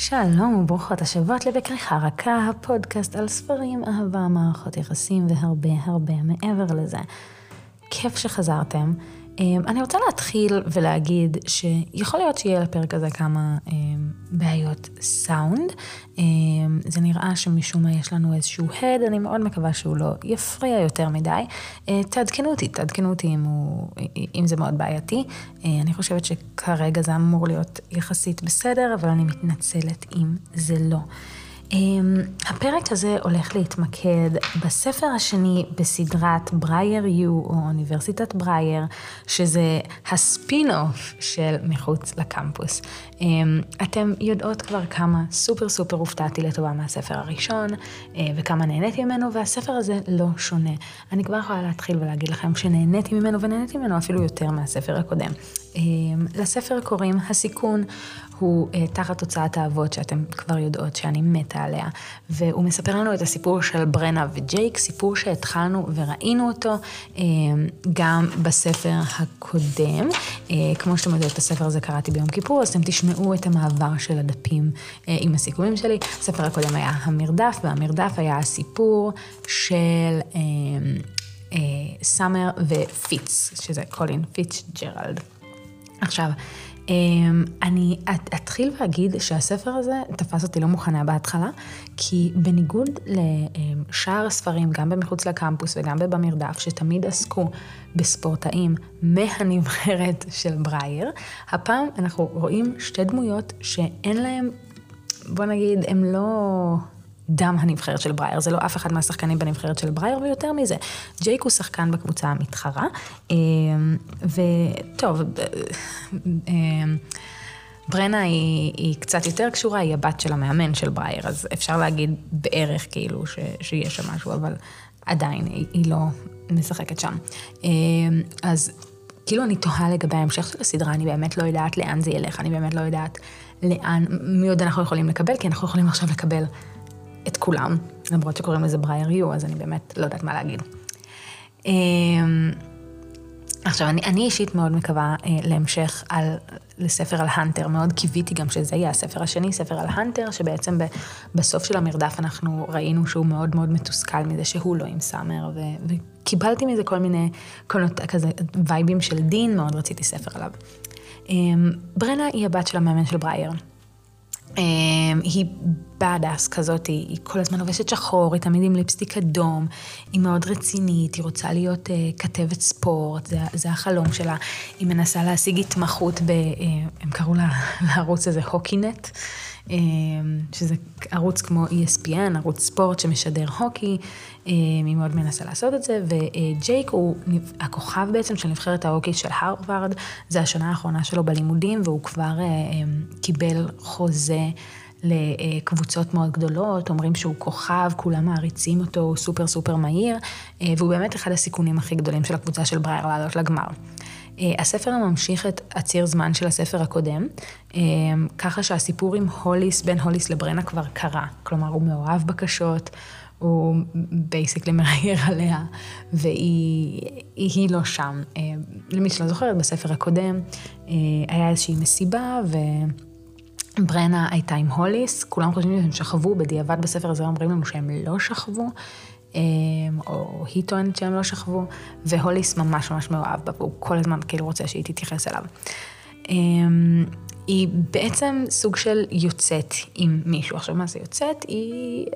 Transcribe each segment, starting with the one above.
שלום וברוכות השבות לבקריחה רכה, הפודקאסט על ספרים, אהבה, מערכות יחסים והרבה הרבה מעבר לזה. כיף שחזרתם. אמ, אני רוצה להתחיל ולהגיד שיכול להיות שיהיה לפרק הזה כמה אמ, בעיות סאונד. אמ, זה נראה שמשום מה יש לנו איזשהו הד, אני מאוד מקווה שהוא לא יפריע יותר מדי. אה, תעדכנו אותי, תעדכנו אותי אם, הוא, אם זה מאוד בעייתי. אה, אני חושבת שכרגע זה אמור להיות יחסית בסדר, אבל אני מתנצלת אם זה לא. אמ, הפרק הזה הולך להתמקד בספר השני בסדרת ברייר יו, או אוניברסיטת ברייר, שזה הספין-אוף של מחוץ לקמפוס. אמ, אתם יודעות כבר כמה סופר סופר הופתעתי לטובה מהספר הראשון, אה, וכמה נהניתי ממנו, והספר הזה לא שונה. אני כבר יכולה להתחיל ולהגיד לכם שנהניתי ממנו, ונהניתי ממנו אפילו יותר מהספר הקודם. אמ, לספר קוראים הסיכון. הוא אה, תחת הוצאת האבות, שאתם כבר יודעות שאני מתה עליה, והוא מספר לנו את הסיפור של ברנה וג'ייק, סיפור שהתחלנו וראינו אותו אה, גם בספר הקודם. אה, כמו שאתם יודעות, את הספר הזה קראתי ביום כיפור, אז אתם תשמעו את המעבר של הדפים אה, עם הסיכומים שלי. הספר הקודם היה המרדף, והמרדף היה הסיפור של... אה, סאמר ופיץ, שזה קולין פיץ ג'רלד. עכשיו, אמ, אני אתחיל ואגיד שהספר הזה תפס אותי לא מוכנה בהתחלה, כי בניגוד לשאר הספרים, גם במחוץ לקמפוס וגם במרדף, שתמיד עסקו בספורטאים מהנבחרת של ברייר, הפעם אנחנו רואים שתי דמויות שאין להם, בוא נגיד, הם לא... עם הנבחרת של ברייר, זה לא אף אחד מהשחקנים בנבחרת של ברייר, ויותר מזה, ג'ייק הוא שחקן בקבוצה המתחרה, אמ, וטוב, אמ, ברנה היא, היא קצת יותר קשורה, היא הבת של המאמן של ברייר, אז אפשר להגיד בערך כאילו ש, שיש שם משהו, אבל עדיין היא, היא לא משחקת שם. אמ, אז כאילו אני תוהה לגבי ההמשך של הסדרה, אני באמת לא יודעת לאן זה ילך, אני באמת לא יודעת לאן, מי עוד אנחנו יכולים לקבל, כי אנחנו יכולים עכשיו לקבל את כולם, למרות שקוראים לזה ברייר יו, אז אני באמת לא יודעת מה להגיד. אמ, עכשיו, אני, אני אישית מאוד מקווה אה, להמשך על, לספר על האנטר, מאוד קיוויתי גם שזה יהיה הספר השני, ספר על האנטר, שבעצם ב, בסוף של המרדף אנחנו ראינו שהוא מאוד מאוד מתוסכל מזה שהוא לא עם סאמר, ו, וקיבלתי מזה כל מיני, קולות, כזה וייבים של דין, מאוד רציתי ספר עליו. אה, ברנה היא הבת של המאמן של ברייר. אמ, היא בדאס כזאת, היא, כל הזמן לובשת שחור, היא תמיד עם ליפסטיק אדום, היא מאוד רצינית, היא רוצה להיות uh, כתבת ספורט, זה, זה החלום שלה. היא מנסה להשיג התמחות ב... Uh, הם קראו לערוץ הזה הוקינט. אמ, שזה ערוץ כמו ESPN, ערוץ ספורט שמשדר הוקי, אמ, היא מאוד מנסה לעשות את זה, וג'ייק הוא הכוכב בעצם של נבחרת ההוקי של הרווארד, זה השנה האחרונה שלו בלימודים, והוא כבר אמ, קיבל חוזה. לקבוצות מאוד גדולות, אומרים שהוא כוכב, כולם מעריצים אותו, הוא סופר סופר מהיר, והוא באמת אחד הסיכונים הכי גדולים של הקבוצה של ברייר לעלות לגמר. אה, הספר ממשיך את הציר זמן של הספר הקודם, אה, ככה שהסיפור עם הוליס, בין הוליס לברנה כבר קרה. כלומר, הוא מאוהב בה קשות, הוא basically מרייר עליה, והיא לא שם. אה, למי שלא זוכרת, בספר הקודם היה איזושהי מסיבה, ו... ברנה הייתה עם הוליס, כולם חושבים שהם שכבו, בדיעבד בספר הזה אומרים לנו שהם לא שכבו, או היא טוענת שהם לא שכבו, והוליס ממש ממש מאוהב בה, והוא כל הזמן כאילו רוצה שהיא תתייחס אליו. אמ, היא בעצם סוג של יוצאת עם מישהו. עכשיו, מה זה יוצאת? היא,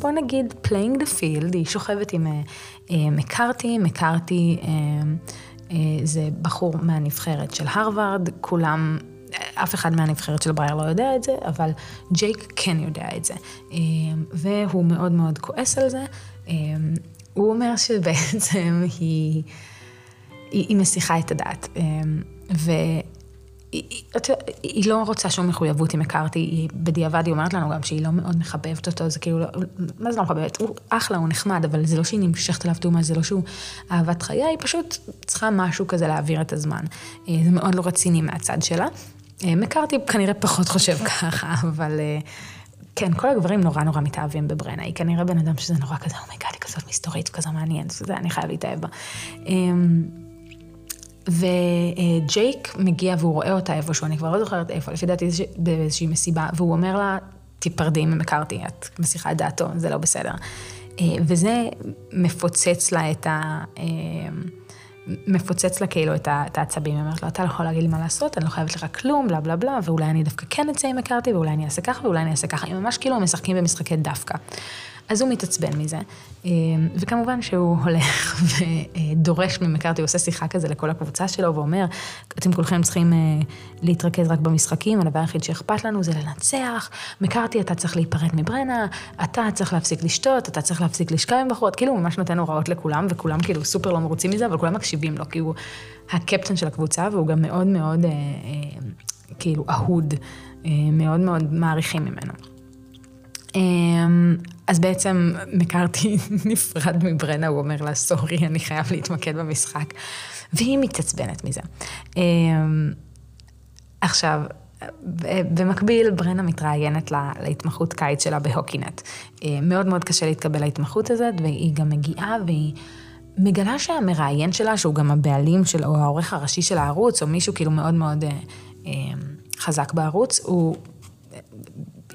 בוא נגיד, playing the field, היא שוכבת עם אה, מקארתי, מקארתי אה, זה בחור מהנבחרת של הרווארד, כולם אף אחד מהנבחרת של ברייר לא יודע את זה, אבל ג'ייק כן יודע את זה. אמ, והוא מאוד מאוד כועס על זה. אמ, הוא אומר שבעצם היא, היא, היא מסיחה את הדעת. אמ, והיא היא לא רוצה שום מחויבות עם הכרתי, היא בדיעבד היא אומרת לנו גם שהיא לא מאוד מחבבת אותו, זה כאילו, לא, מה זה לא מחבבת? הוא אחלה, הוא נחמד, אבל זה לא שהיא נמשכת אליו תאומה, זה לא שהוא אהבת חיי, היא פשוט צריכה משהו כזה להעביר את הזמן. אה, זה מאוד לא רציני מהצד שלה. אה, מקארתי כנראה פחות חושב ככה, אבל אה, כן, כל הגברים נורא נורא מתאהבים בברנה. היא כנראה בן אדם שזה נורא כזה, oh my god, היא כזאת מסתורית, כזה מעניינת, וזה, אני חייב להתאהב בה. אמ, וג'ייק מגיע והוא רואה אותה איפשהו, אני כבר לא זוכרת איפה, לפי דעתי זה באיזושהי מסיבה, והוא אומר לה, תיפרדי ממקארתי, את מסיחה את דעתו, זה לא בסדר. אה, וזה מפוצץ לה את ה... מפוצץ לה כאילו את העצבים, היא אומרת לו, אתה לא יכול להגיד לי מה לעשות, אני לא חייבת לך כלום, בלה בלה בלה, ואולי אני דווקא כן אצא עם מקארתי, ואולי אני אעשה ככה, ואולי אני אעשה ככה. הם ממש כאילו משחקים במשחקי דווקא. אז הוא מתעצבן מזה, אה, וכמובן שהוא הולך ודורש ממקארתי, עושה שיחה כזה לכל הקבוצה שלו, ואומר, אתם כולכם צריכים אה, להתרכז רק במשחקים, הדבר היחיד שאכפת לנו זה לנצח, מקארתי, אתה צריך להיפרד מברנה, אתה צריך להפסיק לשתות, אתה צריך להפסיק לשכב עם בחורות, כאילו הוא ממש נותן הוראות לכולם, וכולם כאילו סופר לא מרוצים מזה, אבל כולם מקשיבים לו, כי הוא הקפטן של הקבוצה, והוא גם מאוד מאוד, אה, כאילו, אהוד, מאוד מאוד מעריכים ממנו. אמ, אז בעצם מקארתי נפרד מברנה, הוא אומר לה, סורי, אני חייב להתמקד במשחק. והיא מתעצבנת מזה. אמ, עכשיו, במקביל, ברנה מתראיינת לה, להתמחות קיץ שלה בהוקינט. אמ, מאוד מאוד קשה להתקבל להתמחות הזאת, והיא גם מגיעה והיא מגלה שהמראיין שלה, שהוא גם הבעלים של, או העורך הראשי של הערוץ, או מישהו כאילו מאוד מאוד אה, חזק בערוץ, הוא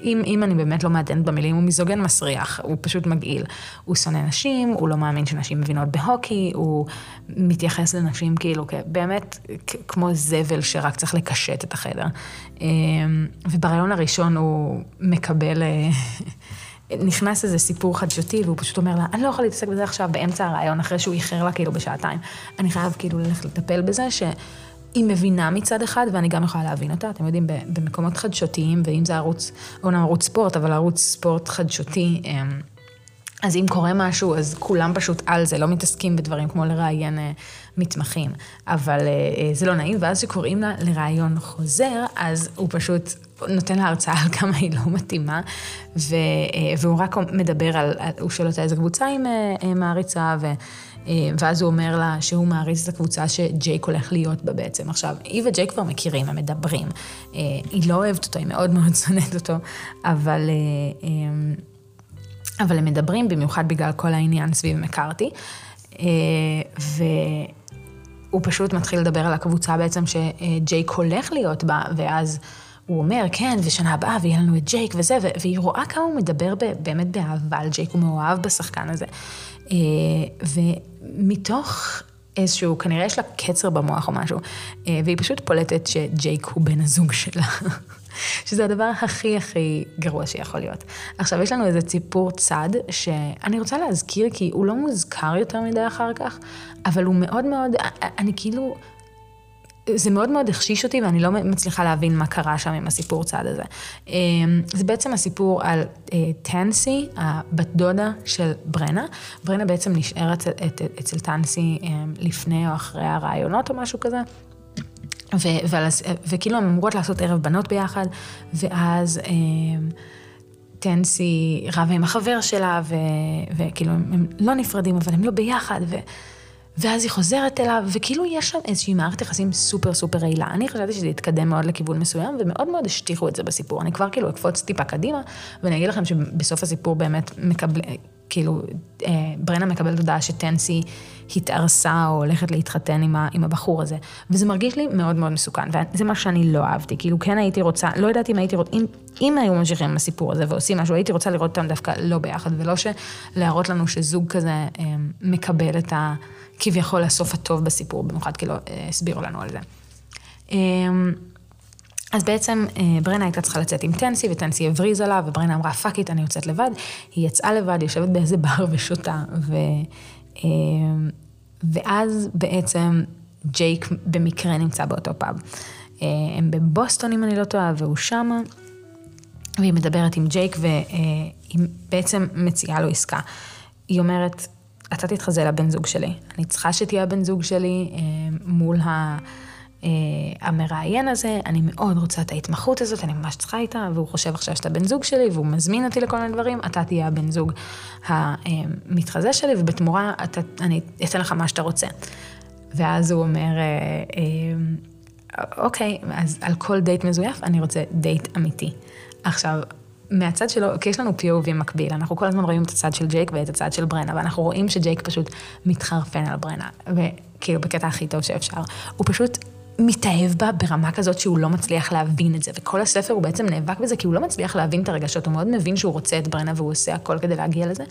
אם, אם אני באמת לא מעדנת במילים, הוא מיזוגן מסריח, הוא פשוט מגעיל. הוא שונא נשים, הוא לא מאמין שנשים מבינות בהוקי, הוא מתייחס לנשים כאילו באמת כמו זבל שרק צריך לקשט את החדר. אמ, ובריאיון הראשון הוא מקבל... אה, נכנס איזה סיפור חדשותי, והוא פשוט אומר לה, אני לא יכול להתעסק בזה עכשיו באמצע הרעיון, אחרי שהוא איחר לה כאילו בשעתיים. אני חייב כאילו ללכת לטפל בזה, ש... היא מבינה מצד אחד, ואני גם יכולה להבין אותה. אתם יודעים, במקומות חדשותיים, ואם זה ערוץ, אומנם ערוץ ספורט, אבל ערוץ ספורט חדשותי, אמ, אז אם קורה משהו, אז כולם פשוט על זה, לא מתעסקים בדברים כמו לראיין אה, מתמחים. אבל אה, אה, זה לא נעים, ואז כשקוראים לה לראיון חוזר, אז הוא פשוט נותן לה הרצאה על כמה היא לא מתאימה, והוא רק מדבר על, הוא שואל אותה איזה קבוצה היא מעריצה, ו... אה, ואז הוא אומר לה שהוא מעריץ את הקבוצה שג'ייק הולך להיות בה בעצם. עכשיו, היא וג'ייק כבר מכירים, הם מדברים. אה, היא לא אוהבת אותו, היא מאוד מאוד שונאת אותו, אבל, אה, אבל הם מדברים במיוחד בגלל כל העניין סביב מקארתי. והוא פשוט מתחיל לדבר על הקבוצה בעצם שג'ייק הולך להיות בה, ואז... הוא אומר, כן, ושנה הבאה, ויהיה לנו את ג'ייק וזה, והיא רואה כמה הוא מדבר באמת באהבה על ג'ייק, הוא מאוהב בשחקן הזה. ומתוך איזשהו, כנראה יש לה קצר במוח או משהו, אה, והיא פשוט פולטת שג'ייק הוא בן הזוג שלה. שזה הדבר הכי הכי גרוע שיכול להיות. עכשיו, יש לנו איזה ציפור צד, שאני רוצה להזכיר, כי הוא לא מוזכר יותר מדי אחר כך, אבל הוא מאוד מאוד, אני כאילו... זה מאוד מאוד החשיש אותי ואני לא מצליחה להבין מה קרה שם עם הסיפור צד הזה. אמ, זה בעצם הסיפור על אה, טנסי, הבת דודה של ברנה. ברנה בעצם נשארת אצל טנסי אמ, לפני או אחרי הרעיונות או משהו כזה. ו- ועל, וכאילו הן אמורות לעשות ערב בנות ביחד, ואז אמ, טנסי רבה עם החבר שלה, ו- וכאילו הם, הם לא נפרדים, אבל הם לא ביחד, ו- ואז היא חוזרת אליו, וכאילו יש שם איזושהי מערכת יחסים סופר סופר רעילה. אני חשבתי שזה יתקדם מאוד לכיוון מסוים, ומאוד מאוד השטיחו את זה בסיפור. אני כבר כאילו אקפוץ טיפה קדימה, ואני אגיד לכם שבסוף הסיפור באמת מקבל, כאילו, אה, ברנה מקבלת הודעה שטנסי התארסה או הולכת להתחתן עם, ה, עם הבחור הזה. וזה מרגיש לי מאוד מאוד מסוכן, וזה מה שאני לא אהבתי. כאילו, כן הייתי רוצה, לא יודעת אם הייתי רוצה, אם, אם היו ממשיכים עם הסיפור הזה ועושים משהו, הייתי רוצה לראות אותם דווקא לא ביחד, ולא להראות לנו שזוג כזה אה, מקבל את ה... כביכול הסוף הטוב בסיפור, במיוחד כי לא אה, הסבירו לנו על זה. אמ, אז בעצם אה, ברנה הייתה צריכה לצאת עם טנסי, וטנסי הבריזה לה, וברנה אמרה, fuck it, אני יוצאת לבד. היא יצאה לבד, יושבת באיזה בר ושותה, ו... אמ, ואז בעצם ג'ייק במקרה נמצא באותו פאב. אה, הם בבוסטון, אם אני לא טועה, והוא שמה, והיא מדברת עם ג'ייק, והיא בעצם מציעה לו עסקה. היא אומרת, אתה תתחזה לבן זוג שלי. אני צריכה שתהיה הבן זוג שלי אה, מול ה... אה, המראיין הזה, אני מאוד רוצה את ההתמחות הזאת, אני ממש צריכה אותה, והוא חושב עכשיו שאתה בן זוג שלי, והוא מזמין אותי לכל מיני דברים, אתה תהיה הבן זוג המתחזה שלי, ובתמורה אתה, אני אתן לך מה שאתה רוצה. ואז הוא אומר, אה, אוקיי, אז על כל דייט מזויף אני רוצה דייט אמיתי. עכשיו, מהצד שלו, כי יש לנו POV מקביל, אנחנו כל הזמן רואים את הצד של ג'ייק ואת הצד של ברנה, ואנחנו רואים שג'ייק פשוט מתחרפן על ברנה, וכאילו בקטע הכי טוב שאפשר. הוא פשוט מתאהב בה ברמה כזאת שהוא לא מצליח להבין את זה, וכל הספר הוא בעצם נאבק בזה כי הוא לא מצליח להבין את הרגשות, הוא מאוד מבין שהוא רוצה את ברנה והוא עושה הכל כדי להגיע לזה,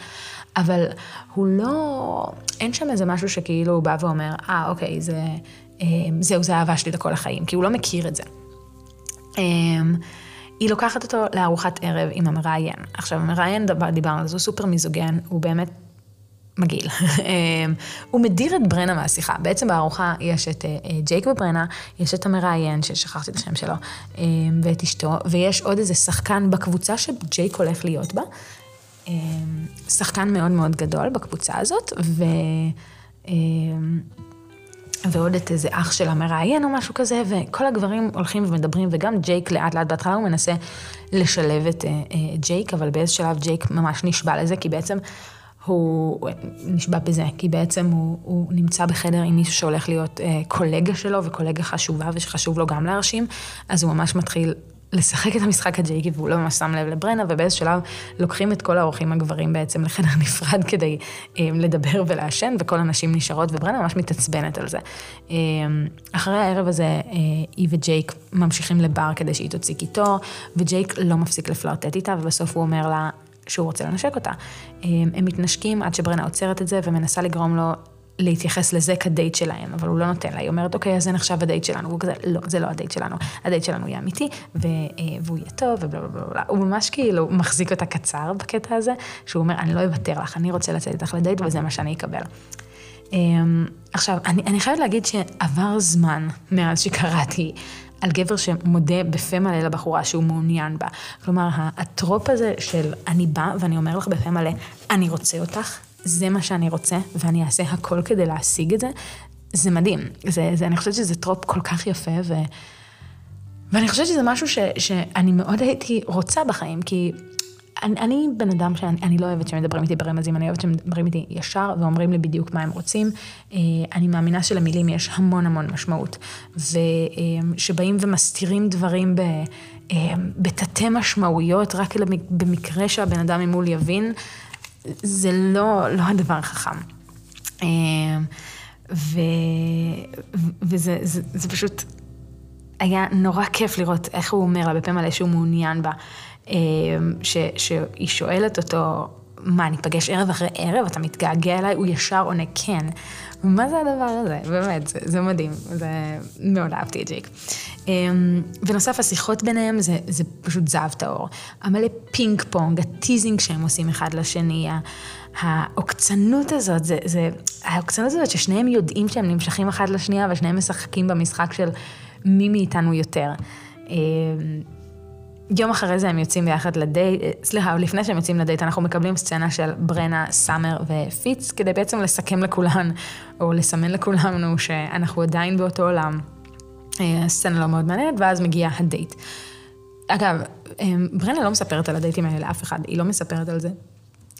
אבל הוא לא, אין שם איזה משהו שכאילו הוא בא ואומר, אה, אוקיי, זה, אה, זהו, זה האהבה שלי לכל החיים, כי הוא לא מכיר את זה. אה, היא לוקחת אותו לארוחת ערב עם המראיין. עכשיו, המראיין, דיברנו על זה, הוא סופר מיזוגן, הוא באמת מגעיל. אמ, הוא מדיר את ברנה מהשיחה. בעצם בארוחה יש את אה, ג'ייק וברנה, יש את המראיין, ששכחתי את השם שלו, אמ, ואת אשתו, ויש עוד איזה שחקן בקבוצה שג'ייק הולך להיות בה. אמ, שחקן מאוד מאוד גדול בקבוצה הזאת, ו... ועוד את איזה אח של המראיין או משהו כזה, וכל הגברים הולכים ומדברים, וגם ג'ייק לאט לאט, בהתחלה הוא מנסה לשלב את uh, uh, ג'ייק, אבל באיזה שלב ג'ייק ממש נשבע לזה, כי בעצם הוא נשבע בזה, כי בעצם הוא, הוא נמצא בחדר עם מישהו שהולך להיות uh, קולגה שלו, וקולגה חשובה, ושחשוב לו גם להרשים, אז הוא ממש מתחיל לשחק את המשחק הג'ייקי, והוא לא ממש שם לב לברנה, ובאיזה שלב לוקחים את כל האורחים הגברים בעצם לחדר נפרד כדי אה, לדבר ולעשן, וכל הנשים נשארות, וברנה ממש מתעצבנת על זה. אה, אחרי הערב הזה, אה, היא וג'ייק ממשיכים לבר כדי שהיא תוציא קיטור, וג'ייק לא מפסיק לפלרטט איתה, ובסוף הוא אומר לה, שהוא רוצה לנשק אותה. הם מתנשקים עד שברנה עוצרת את זה ומנסה לגרום לו להתייחס לזה כדייט שלהם, אבל הוא לא נותן לה. היא אומרת, אוקיי, אז זה נחשב הדייט שלנו. והוא כזה, לא, זה לא הדייט שלנו. הדייט שלנו יהיה אמיתי, ו, אה, והוא יהיה טוב, ובלה בלה בלה. הוא ממש כאילו מחזיק אותה קצר בקטע הזה, שהוא אומר, אני לא אוותר לך, אני רוצה לצאת איתך לדייט, וזה מה שאני אקבל. אמ, עכשיו, אני, אני חייבת להגיד שעבר זמן מאז שקראתי על גבר שמודה בפה מלא לבחורה שהוא מעוניין בה. כלומר, ה trope הזה של אני בא ואני אומר לך בפה מלא, אני רוצה אותך, זה מה שאני רוצה, ואני אעשה הכל כדי להשיג את זה, זה מדהים. זה, זה, אני חושבת שזה trope כל כך יפה, ו, ואני חושבת שזה משהו ש, שאני מאוד הייתי רוצה בחיים, כי אני, אני בן אדם שאני לא אוהבת שמדברים איתי ברמזים, אני אוהבת שמדברים איתי ישר ואומרים לי בדיוק מה הם רוצים. אה, אני מאמינה שלמילים יש המון המון משמעות, ושבאים ומסתירים דברים ב... אה, בתתי משמעויות, רק במקרה שהבן אדם ממול יבין, זה לא, לא הדבר החכם. אה, ו, וזה זה, זה פשוט היה נורא כיף לראות איך הוא אומר לה בפה מלא שהוא מעוניין בה, אה, ש, שהיא שואלת אותו, מה, ניפגש ערב אחרי ערב? אתה מתגעגע אליי? הוא ישר עונה כן. מה זה הדבר הזה? באמת, זה, זה מדהים, זה... מאוד אהבתי את ג'ייק. ונוסף, השיחות ביניהם זה, זה פשוט זהב טהור. המלא פינג פונג, ה teasing שהם עושים אחד לשני, העוקצנות הזאת, זה, זה, העוקצנות הזאת ששניהם יודעים שהם נמשכים אחד לשנייה ושניהם משחקים במשחק של מי מאיתנו יותר. יום אחרי זה הם יוצאים ביחד לדייט, סליחה, לפני שהם יוצאים לדייט, אנחנו מקבלים סצנה של ברנה, סאמר ופיץ, כדי בעצם לסכם לכולן, או לסמן לכולנו שאנחנו עדיין באותו עולם. אה, סצנה לא מאוד מעניינת, ואז מגיע הדייט. אגב, אה, ברנה לא מספרת על הדייטים האלה לאף אחד, היא לא מספרת על זה.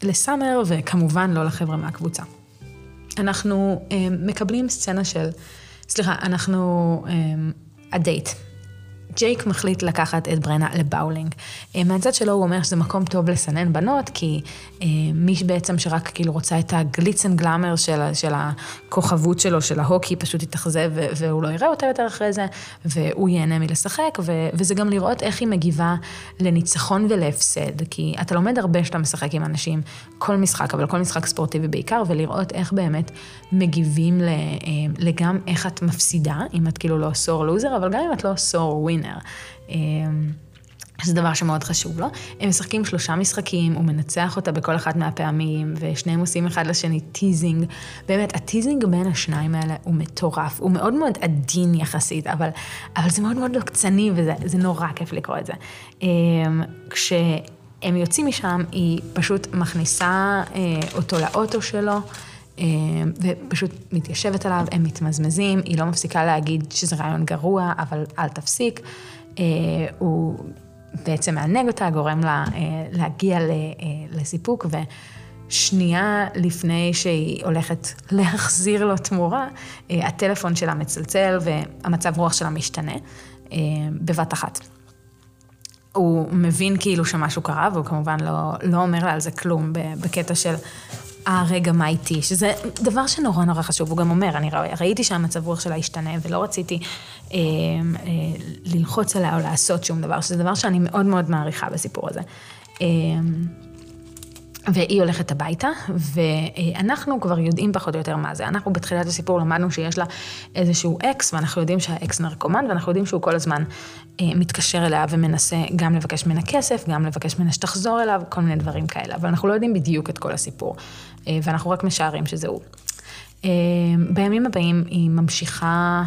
לסאמר, וכמובן לא לחבר'ה מהקבוצה. אנחנו אה, מקבלים סצנה של, סליחה, אנחנו, הדייט. ג'ייק מחליט לקחת את ברנה לבאולינג. אה, מהצד שלו הוא אומר שזה מקום טוב לסנן בנות, כי אה, מי בעצם שרק כאילו רוצה את ה glitz and glamour של, של הכוכבות שלו, של ההוקי, פשוט יתאכזב והוא לא יראה אותה יותר אחרי זה, והוא ייהנה מלשחק, ו, וזה גם לראות איך היא מגיבה לניצחון ולהפסד, כי אתה לומד הרבה כשאתה משחק עם אנשים, כל משחק, אבל כל משחק ספורטיבי בעיקר, ולראות איך באמת מגיבים אה, לגם איך את מפסידה, אם את כאילו לא sore loser, אבל גם אם את לא sore winner. winner. אמ, זה דבר שמאוד חשוב לו. הם משחקים שלושה משחקים, הוא מנצח אותה בכל אחת מהפעמים, ושניהם עושים אחד לשני teasing. באמת, ה teasing בין השניים האלה הוא מטורף. הוא מאוד מאוד עדין יחסית, אבל, אבל זה מאוד מאוד עוקצני, וזה נורא כיף לקרוא את זה. אמ, כשהם יוצאים משם, היא פשוט מכניסה אה, אותו לאוטו שלו. אה, ופשוט מתיישבת עליו, הם מתמזמזים, היא לא מפסיקה להגיד שזה רעיון גרוע, אבל אל תפסיק. אה, הוא בעצם מענג אותה, גורם לה אה, להגיע לסיפוק, ושנייה לפני שהיא הולכת להחזיר לו תמורה, הטלפון שלה מצלצל והמצב רוח שלה משתנה בבת אחת. הוא מבין כאילו שמשהו קרה, והוא כמובן לא, לא אומר לה על זה כלום בקטע של, אה, רגע, מה איתי? שזה דבר שנורא נורא חשוב, הוא גם אומר, אני ראיתי שהמצב רוח שלה השתנה, ולא רציתי אה, אה, ללחוץ עליה או לעשות שום דבר, שזה דבר שאני מאוד מאוד מעריכה בסיפור הזה. אה, והיא הולכת הביתה, ואנחנו כבר יודעים פחות או יותר מה זה. אנחנו בתחילת הסיפור למדנו שיש לה איזשהו אקס, ואנחנו יודעים שהאקס נרקומן, ואנחנו יודעים שהוא כל הזמן אה, מתקשר אליה ומנסה גם לבקש ממנה כסף, גם לבקש ממנה שתחזור אליו, כל מיני דברים כאלה. אבל אנחנו לא יודעים בדיוק את כל הסיפור, אה, ואנחנו רק משערים שזה הוא. אה, בימים הבאים היא ממשיכה...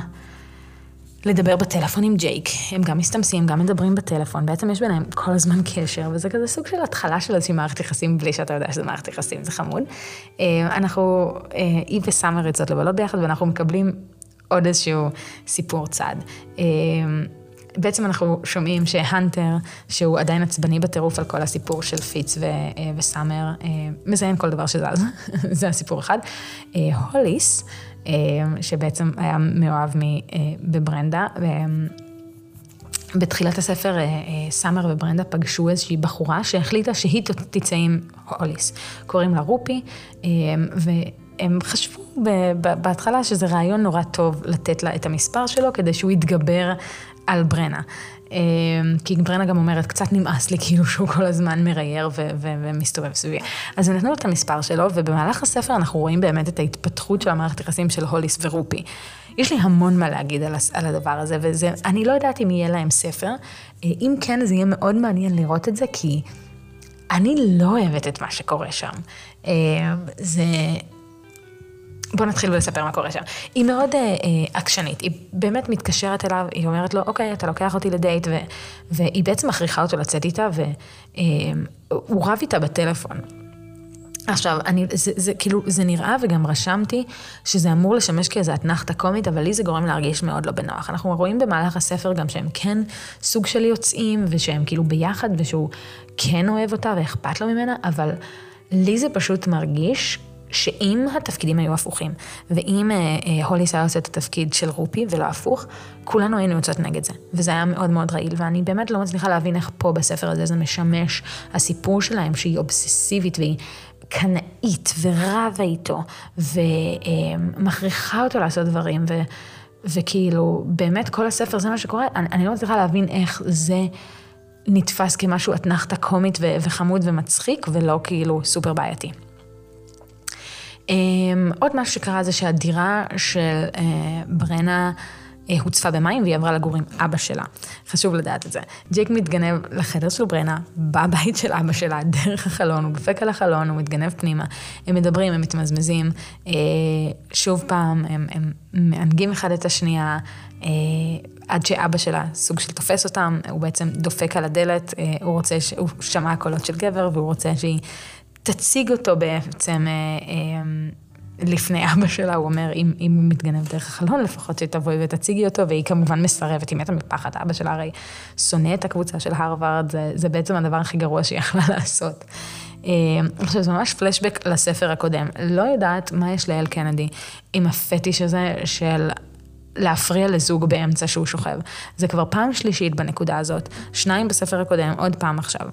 לדבר בטלפון עם ג'ייק. הם גם מסתמסים, גם מדברים בטלפון, בעצם יש ביניהם כל הזמן קשר, וזה כזה סוג של התחלה של איזושהי מערכת יחסים בלי שאתה יודע שזה מערכת יחסים, זה חמוד. אה, אנחנו, אה, היא וסאמר יוצאות לבלות ביחד, ואנחנו מקבלים עוד איזשהו סיפור צד. אה, בעצם אנחנו שומעים שהנטר, שהוא עדיין עצבני בטירוף על כל הסיפור של פיץ ו- וסאמר, מזיין כל דבר שזז, זה הסיפור אחד. הוליס, אה, שבעצם היה מאוהב אה, בברנדה. בתחילת הספר אה, סאמר וברנדה פגשו איזושהי בחורה שהחליטה שהיא תצא עם הוליס. קוראים לה רופי, והם חשבו בהתחלה שזה רעיון נורא טוב לתת לה את המספר שלו כדי שהוא יתגבר על ברנה. אמ, כי ברנה גם אומרת, קצת נמאס לי כאילו שהוא כל הזמן מרייר ו- ו- ומסתובב סביבי. אז נתנו לו את המספר שלו, ובמהלך הספר אנחנו רואים באמת את ההתפתחות של המערכת יחסים של הוליס ורופי. יש לי המון מה להגיד על, על הדבר הזה, ואני לא יודעת אם יהיה להם ספר. אה, אם כן, זה יהיה מאוד מעניין לראות את זה, כי אני לא אוהבת את מה שקורה שם. אמ, זה... בוא נתחיל ולספר מה קורה שם. היא מאוד אה, אה, עקשנית, היא באמת מתקשרת אליו, היא אומרת לו, אוקיי, אתה לוקח אותי לדייט, ו, והיא בעצם מכריחה אותו לצאת איתה, והוא אה, רב איתה בטלפון. עכשיו, אני, זה, זה כאילו, זה נראה וגם רשמתי שזה אמור לשמש כאיזה אתנחתא קומית, אבל לי זה גורם להרגיש מאוד לא בנוח. אנחנו רואים במהלך הספר גם שהם כן סוג של יוצאים, ושהם כאילו ביחד, ושהוא כן אוהב אותה ואכפת לו ממנה, אבל לי זה פשוט מרגיש שאם התפקידים היו הפוכים, ואם אה, אה, הוליס היה עושה את התפקיד של רופי ולא הפוך, כולנו היינו יוצאות נגד זה. וזה היה מאוד מאוד רעיל, ואני באמת לא מצליחה להבין איך פה בספר הזה זה משמש הסיפור שלהם, שהיא אובססיבית והיא קנאית ורבה איתו, ומכריחה אה, אותו לעשות דברים, ו, וכאילו, באמת כל הספר זה מה שקורה, אני, אני לא מצליחה להבין איך זה... נתפס כמשהו אתנחתא קומית ו- וחמוד ומצחיק, ולא כאילו סופר בעייתי. Um, עוד משהו שקרה זה שהדירה של uh, ברנה uh, הוצפה במים והיא עברה לגור עם אבא שלה. חשוב לדעת את זה. ג'ייק מתגנב לחדר של ברנה, בבית של אבא שלה, דרך החלון, הוא דופק על החלון, הוא מתגנב פנימה. הם מדברים, הם מתמזמזים. Uh, שוב פעם, הם, הם מענגים אחד את השנייה. עד שאבא שלה סוג של תופס אותם, הוא בעצם דופק על הדלת, הוא רוצה. הוא שמע קולות של גבר והוא רוצה שהיא תציג אותו בעצם אה, אה, לפני אבא שלה, הוא אומר, אם, אם הוא מתגנב דרך החלון, לפחות שתבואי ותציגי אותו, והיא כמובן מסרבת, היא מתה מפחד, אבא שלה הרי שונא את הקבוצה של הרווארד, זה, זה בעצם הדבר הכי גרוע שהיא יכלה לעשות. אה, עכשיו, זה ממש פלשבק לספר הקודם. לא יודעת מה יש לאל קנדי עם הפטיש הזה של להפריע לזוג באמצע שהוא שוכב. זה כבר פעם שלישית בנקודה הזאת, שניים בספר הקודם, עוד פעם עכשיו.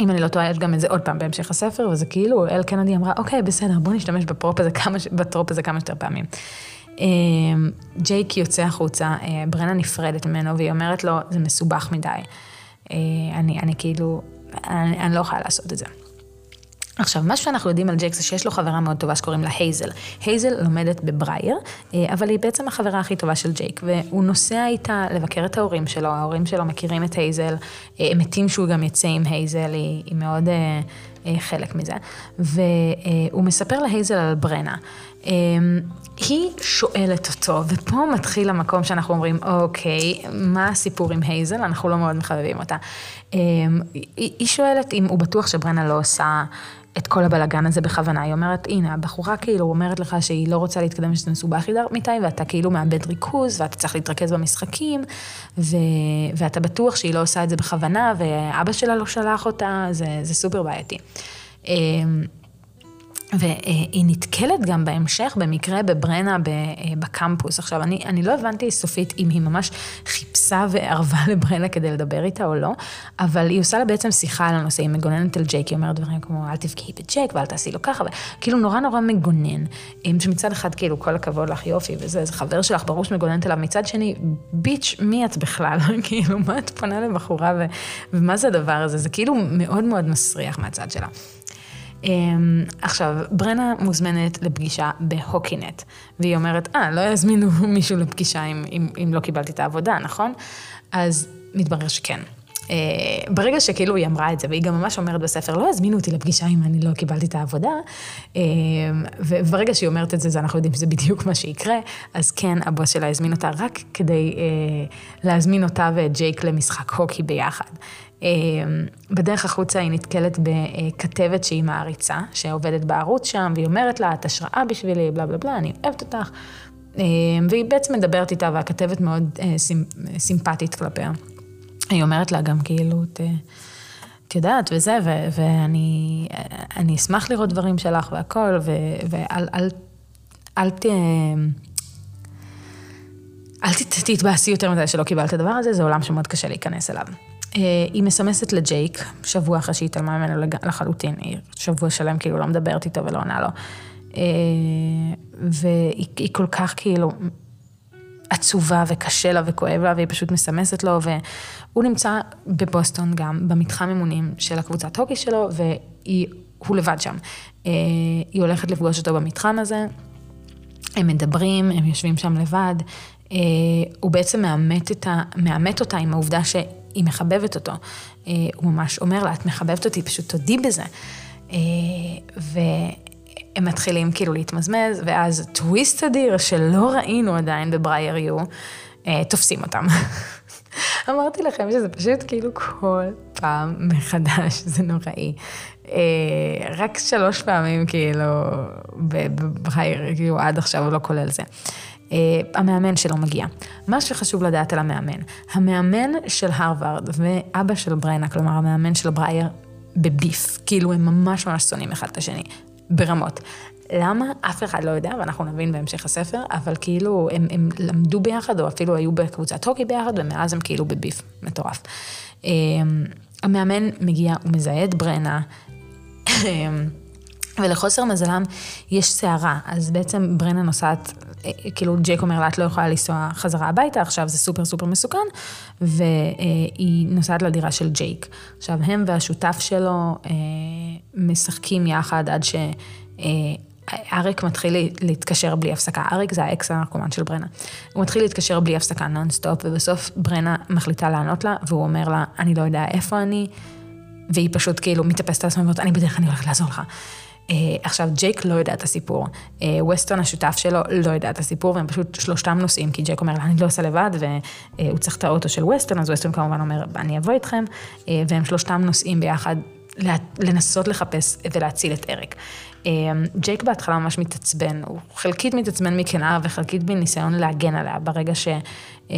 אם אני לא טועה, יש גם את זה עוד פעם בהמשך הספר, וזה כאילו, אל קנדי אמרה, אוקיי, בסדר, בוא נשתמש ב prop הזה כמה, ב trope הזה כמה שיותר פעמים. אמ, ג'ייק יוצא החוצה, אה, ברנה נפרדת ממנו, והיא אומרת לו, זה מסובך מדי. אה, אני, אני כאילו, אני, אני לא יכולה לעשות את זה. עכשיו, מה שאנחנו יודעים על ג'ייק זה שיש לו חברה מאוד טובה שקוראים לה הייזל. הייזל לומדת בברייר, אה, אבל היא בעצם החברה הכי טובה של ג'ייק, והוא נוסע איתה לבקר את ההורים שלו, ההורים שלו מכירים את הייזל, אה, הם מתים שהוא גם יצא עם הייזל, היא, היא מאוד אה, חלק מזה. והוא מספר להייזל על ברנה. היא שואלת אותו, ופה מתחיל המקום שאנחנו אומרים, אוקיי, מה הסיפור עם הייזל? אנחנו לא מאוד מחבבים אותה. היא שואלת אם הוא בטוח שברנה לא עושה את כל הבלגן הזה בכוונה. היא אומרת, הנה, הבחורה כאילו אומרת לך שהיא לא רוצה להתקדם שזה מסובך מדי, ואתה כאילו מאבד ריכוז, ואתה צריך להתרכז במשחקים, ו... ואתה בטוח שהיא לא עושה את זה בכוונה, ואבא שלה לא שלח אותה, זה, זה סופר בעייתי. והיא נתקלת גם בהמשך, במקרה בברנה בקמפוס. עכשיו, אני, אני לא הבנתי סופית אם היא ממש חיפשה וערבה לברנה כדי לדבר איתה או לא, אבל היא עושה לה בעצם שיחה על הנושא, היא מגוננת על ג'ייק, היא אומרת דברים כמו, אל תבקיעי בג'ייק ואל תעשי לו ככה, וכאילו נורא נורא מגונן. שמצד אחד, כאילו, כל הכבוד לך, יופי, וזה, זה חבר שלך, ברור שמגוננת עליו, מצד שני, ביץ', מי את בכלל? כאילו, מה את פונה לבחורה, ו, ומה זה הדבר הזה? זה כאילו מאוד מאוד מסריח מהצד שלה. אמ, עכשיו, ברנה מוזמנת לפגישה בהוקינט, והיא אומרת, אה, לא יזמינו מישהו לפגישה אם, אם, אם לא קיבלתי את העבודה, נכון? אז מתברר שכן. Uh, ברגע שכאילו היא אמרה את זה, והיא גם ממש אומרת בספר, לא יזמינו אותי לפגישה אם אני לא קיבלתי את העבודה, uh, וברגע שהיא אומרת את זה, זה אנחנו יודעים שזה בדיוק מה שיקרה, אז כן, הבוס שלה הזמין אותה רק כדי uh, להזמין אותה ואת ג'ייק למשחק הוקי ביחד. אמ, בדרך החוצה היא נתקלת בכתבת שהיא מעריצה, שעובדת בערוץ שם, והיא אומרת לה, את השראה בשבילי, בלה בלה בלה, אני אוהבת אותך. אמ, והיא בעצם מדברת איתה, והכתבת מאוד אה, סימפטית כלפיה. היא אומרת לה גם כאילו, את יודעת, וזה, ו- ואני אשמח לראות דברים שלך והכל, ואל אל, אל ת... אל תתבאסי יותר מדי שלא קיבלת את הדבר הזה, זה עולם שמאוד קשה להיכנס אליו. אה, היא מסמסת לג'ייק, שבוע אחרי שהיא התעלמה ממנו לחלוטין, היא שבוע שלם כאילו לא מדברת איתו ולא עונה לו. אה, והיא כל כך כאילו עצובה וקשה לה וכואב לה, והיא פשוט מסמסת לו, והוא נמצא בבוסטון גם, במתחם אימונים של הקבוצת הוקי שלו, והוא לבד שם. אה, היא הולכת לפגוש אותו במתחם הזה, הם מדברים, הם יושבים שם לבד. הוא בעצם מאמת, ה, מאמת אותה עם העובדה ש... היא מחבבת אותו. אה, הוא ממש אומר לה, את מחבבת אותי, פשוט תודי בזה. אה, והם מתחילים כאילו להתמזמז, ואז טוויסט אדיר שלא ראינו עדיין בברייר יו, אה, תופסים אותם. אמרתי לכם שזה פשוט כאילו כל פעם מחדש, זה נוראי. רק שלוש פעמים כאילו, בברייר, כאילו עד עכשיו, לא כולל זה. Uh, המאמן שלו מגיע. מה שחשוב לדעת על המאמן, המאמן של הרווארד ואבא של בריינה, כלומר המאמן של ברייר, בביף, כאילו הם ממש ממש שונאים אחד את השני, ברמות. למה? אף אחד לא יודע, ואנחנו נבין בהמשך הספר, אבל כאילו הם, הם למדו ביחד, או אפילו היו בקבוצת הוקי ביחד, ומאז הם כאילו בביף מטורף. אה, המאמן מגיע, הוא מזהה את ברנה. ולחוסר מזלם יש סערה, אז בעצם ברנה נוסעת, אה, כאילו ג'ייק אומר לה, את לא יכולה לנסוע חזרה הביתה, עכשיו זה סופר סופר מסוכן, והיא נוסעת לדירה של ג'ייק. עכשיו, הם והשותף שלו אה, משחקים יחד עד שאריק מתחיל להתקשר בלי הפסקה. אריק זה האקס הנרקומן של ברנה. הוא מתחיל להתקשר בלי הפסקה נונסטופ, ובסוף ברנה מחליטה לענות לה, והוא אומר לה, אני לא יודע איפה אני, והיא פשוט כאילו מתאפסת על עצמה ואומרת, אני בדרך, אני הולכת לעזור לך. אה, עכשיו, ג'ייק לא יודע את הסיפור. אה, ווסטון השותף שלו לא יודע את הסיפור, והם פשוט שלושתם נוסעים, כי ג'ייק אומר אני לא עושה לבד, והוא צריך את האוטו של ווסטון, אז ווסטון כמובן אומר, אני אבוא איתכם, אה, והם שלושתם נוסעים ביחד לנסות לחפש ולהציל את אריק. אה, ג'ייק בהתחלה ממש מתעצבן, הוא חלקית מתעצבן מקנאה וחלקית בניסיון להגן עליה, ברגע ש... Uh,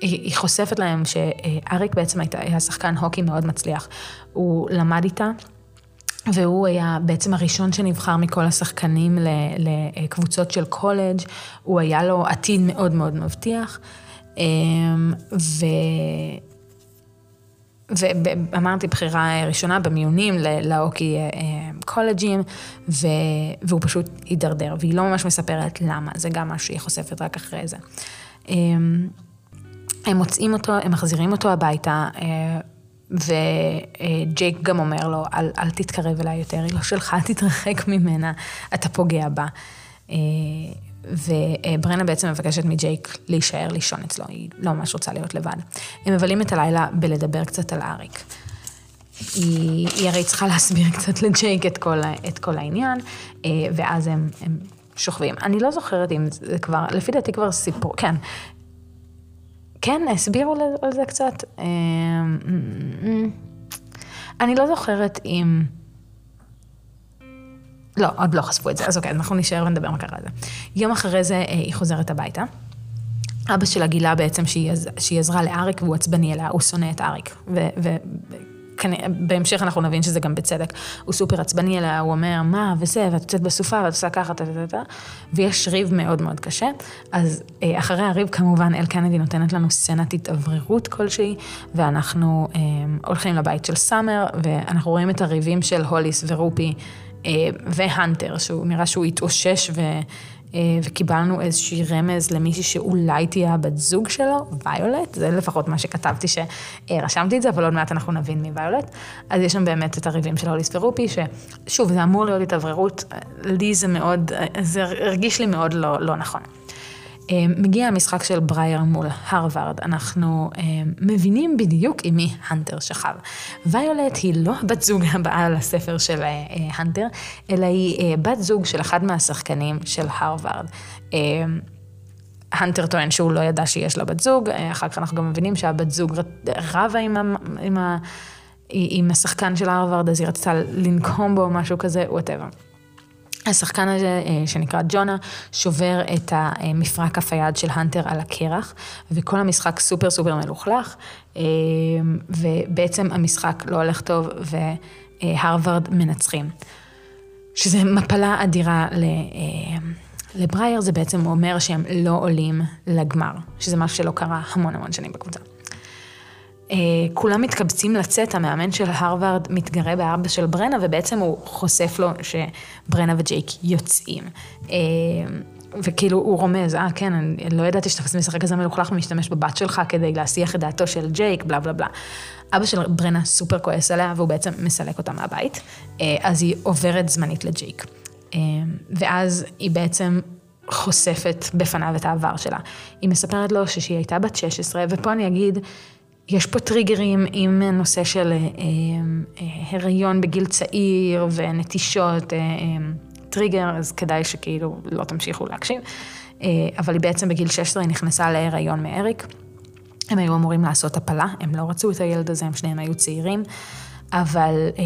היא חושפת להם שאריק בעצם היה שחקן הוקי מאוד מצליח. הוא למד איתה, והוא היה בעצם הראשון שנבחר מכל השחקנים לקבוצות של קולג', הוא היה לו עתיד מאוד מאוד מבטיח. אמ, ו... ואמרתי, בחירה ראשונה במיונים לאוקי אה, קולג'ים, ו... והוא פשוט הידרדר, והיא לא ממש מספרת למה, זה גם משהו שהיא חושפת רק אחרי זה. אמ, הם מוצאים אותו, הם מחזירים אותו הביתה, אה, וג'ייק גם אומר לו, אל, אל תתקרב אליי יותר, היא לא שלך, תתרחק ממנה, אתה פוגע בה. אה, וברנה בעצם מבקשת מג'ייק להישאר לישון אצלו, היא לא ממש רוצה להיות לבד. הם מבלים את הלילה בלדבר קצת על אריק. היא, היא הרי צריכה להסביר קצת לג'ייק את כל, את כל העניין, אה, ואז הם, הם שוכבים. אני לא זוכרת אם זה כבר, לפי דעתי כבר סיפור, כן, כן, הסבירו על זה קצת. אמ, אני לא זוכרת אם... לא, עוד לא חשפו את זה, אז אוקיי, אנחנו נשאר ונדבר מה קרה על זה. יום אחרי זה אה, היא חוזרת הביתה. אבא שלה גילה בעצם שהיא, שהיא עזרה לאריק והוא עצבני אליה, הוא שונא את אריק. בהמשך אנחנו נבין שזה גם בצדק. הוא סופר עצבני אליה, הוא אומר, מה, וזה, ואת יוצאת בסופה, ואת עושה ככה, טה-טה-טה, ויש ריב מאוד מאוד קשה. אז אה, אחרי הריב, כמובן, אל קנדי נותנת לנו סצנת התאווררות כלשהי, ואנחנו אה, הולכים לבית של סאמר, ואנחנו רואים את הריבים של הוליס ורופי. אה, והנטר, שהוא נראה שהוא התאושש ו... אה, וקיבלנו איזשהי רמז למישהי שאולי תהיה הבת זוג שלו, ויולט, זה לפחות מה שכתבתי שרשמתי את זה, אבל עוד מעט אנחנו נבין מי ויולט. אז יש שם באמת את הריבים של הוליס ורופי, ששוב, זה אמור להיות התאווררות, לי זה מאוד, זה הרגיש לי מאוד לא, לא נכון. אה, מגיע המשחק של ברייר מול הרווארד, אנחנו אה, מבינים בדיוק עם מי הנטר שכב. ויולט היא לא בת זוג הבאה לספר של אה, הנטר, אלא היא בת זוג של אחד מהשחקנים של הרווארד. הנטר טוען שהוא לא ידע שיש לה בת זוג, אחר כך אנחנו גם מבינים שהבת זוג רבה עם, ה, עם, ה, עם השחקן של הרווארד, אז היא רצתה לנקום בו או משהו כזה, whatever. השחקן הזה, אה, שנקרא ג'ונה, שובר את המפרק כף היד של הנטר על הקרח, וכל המשחק סופר סופר מלוכלך, אה, ובעצם המשחק לא הולך טוב, והרווארד מנצחים. שזה מפלה אדירה ל... אה, לברייר זה בעצם אומר שהם לא עולים לגמר, שזה משהו שלא קרה המון המון שנים בקבוצה. אה, כולם מתקבצים לצאת, המאמן של הרווארד מתגרה באבא של ברנה, ובעצם הוא חושף לו שברנה וג'ייק יוצאים. אה, וכאילו הוא רומז, אה כן, אני לא ידעתי שאתה משחק כזה מלוכלך ומשתמש בבת שלך כדי להסיח את דעתו של ג'ייק, בלה בלה בלה. אבא של ברנה סופר כועס עליה והוא בעצם מסלק אותה מהבית, אה, אז היא עוברת זמנית לג'ייק. ואז היא בעצם חושפת בפניו את העבר שלה. היא מספרת לו שהיא הייתה בת 16, ופה אני אגיד יש פה טריגרים עם נושא של אה, אה, הריון בגיל צעיר ונטישות, אה, טריגר, אז כדאי שכאילו לא תמשיכו להקשיב. אבל היא בעצם בגיל 16 היא נכנסה להיריון מאריק. הם היו אמורים לעשות הפלה, הם לא רצו את הילד הזה, הם שניהם היו צעירים. אבל אה,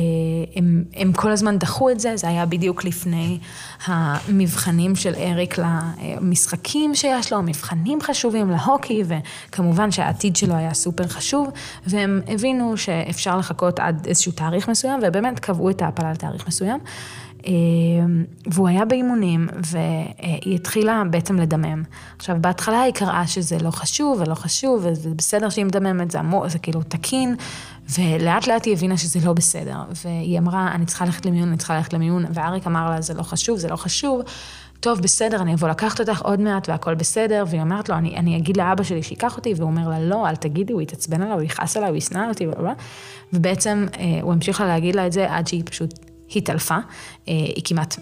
הם, הם כל הזמן דחו את זה, זה היה בדיוק לפני המבחנים של אריק למשחקים שיש לו, מבחנים חשובים להוקי, וכמובן שהעתיד שלו היה סופר חשוב, והם הבינו שאפשר לחכות עד איזשהו תאריך מסוים, ובאמת קבעו את ההפלה לתאריך מסוים. אמ, והוא היה באימונים, והיא התחילה בעצם לדמם. עכשיו, בהתחלה היא קראה שזה לא חשוב ולא חשוב, וזה בסדר שהיא מדממת, זה, זה כאילו תקין, ולאט לאט היא הבינה שזה לא בסדר. והיא אמרה, אני צריכה ללכת למיון, אני צריכה ללכת למיון, ואריק אמר לה, זה לא חשוב, זה לא חשוב. טוב, בסדר, אני אבוא לקחת אותך עוד מעט והכל בסדר, והיא אומרת לו, אני, אני אגיד לאבא שלי שייקח אותי, והוא אומר לה, לא, אל תגידי, הוא יתעצבן עליו, הוא יכעס עליו, הוא ישנא אותי, ובעצם אה, הוא המשיך לה להגיד לה את זה עד שהיא פשוט התעלפה, אה, היא כמעט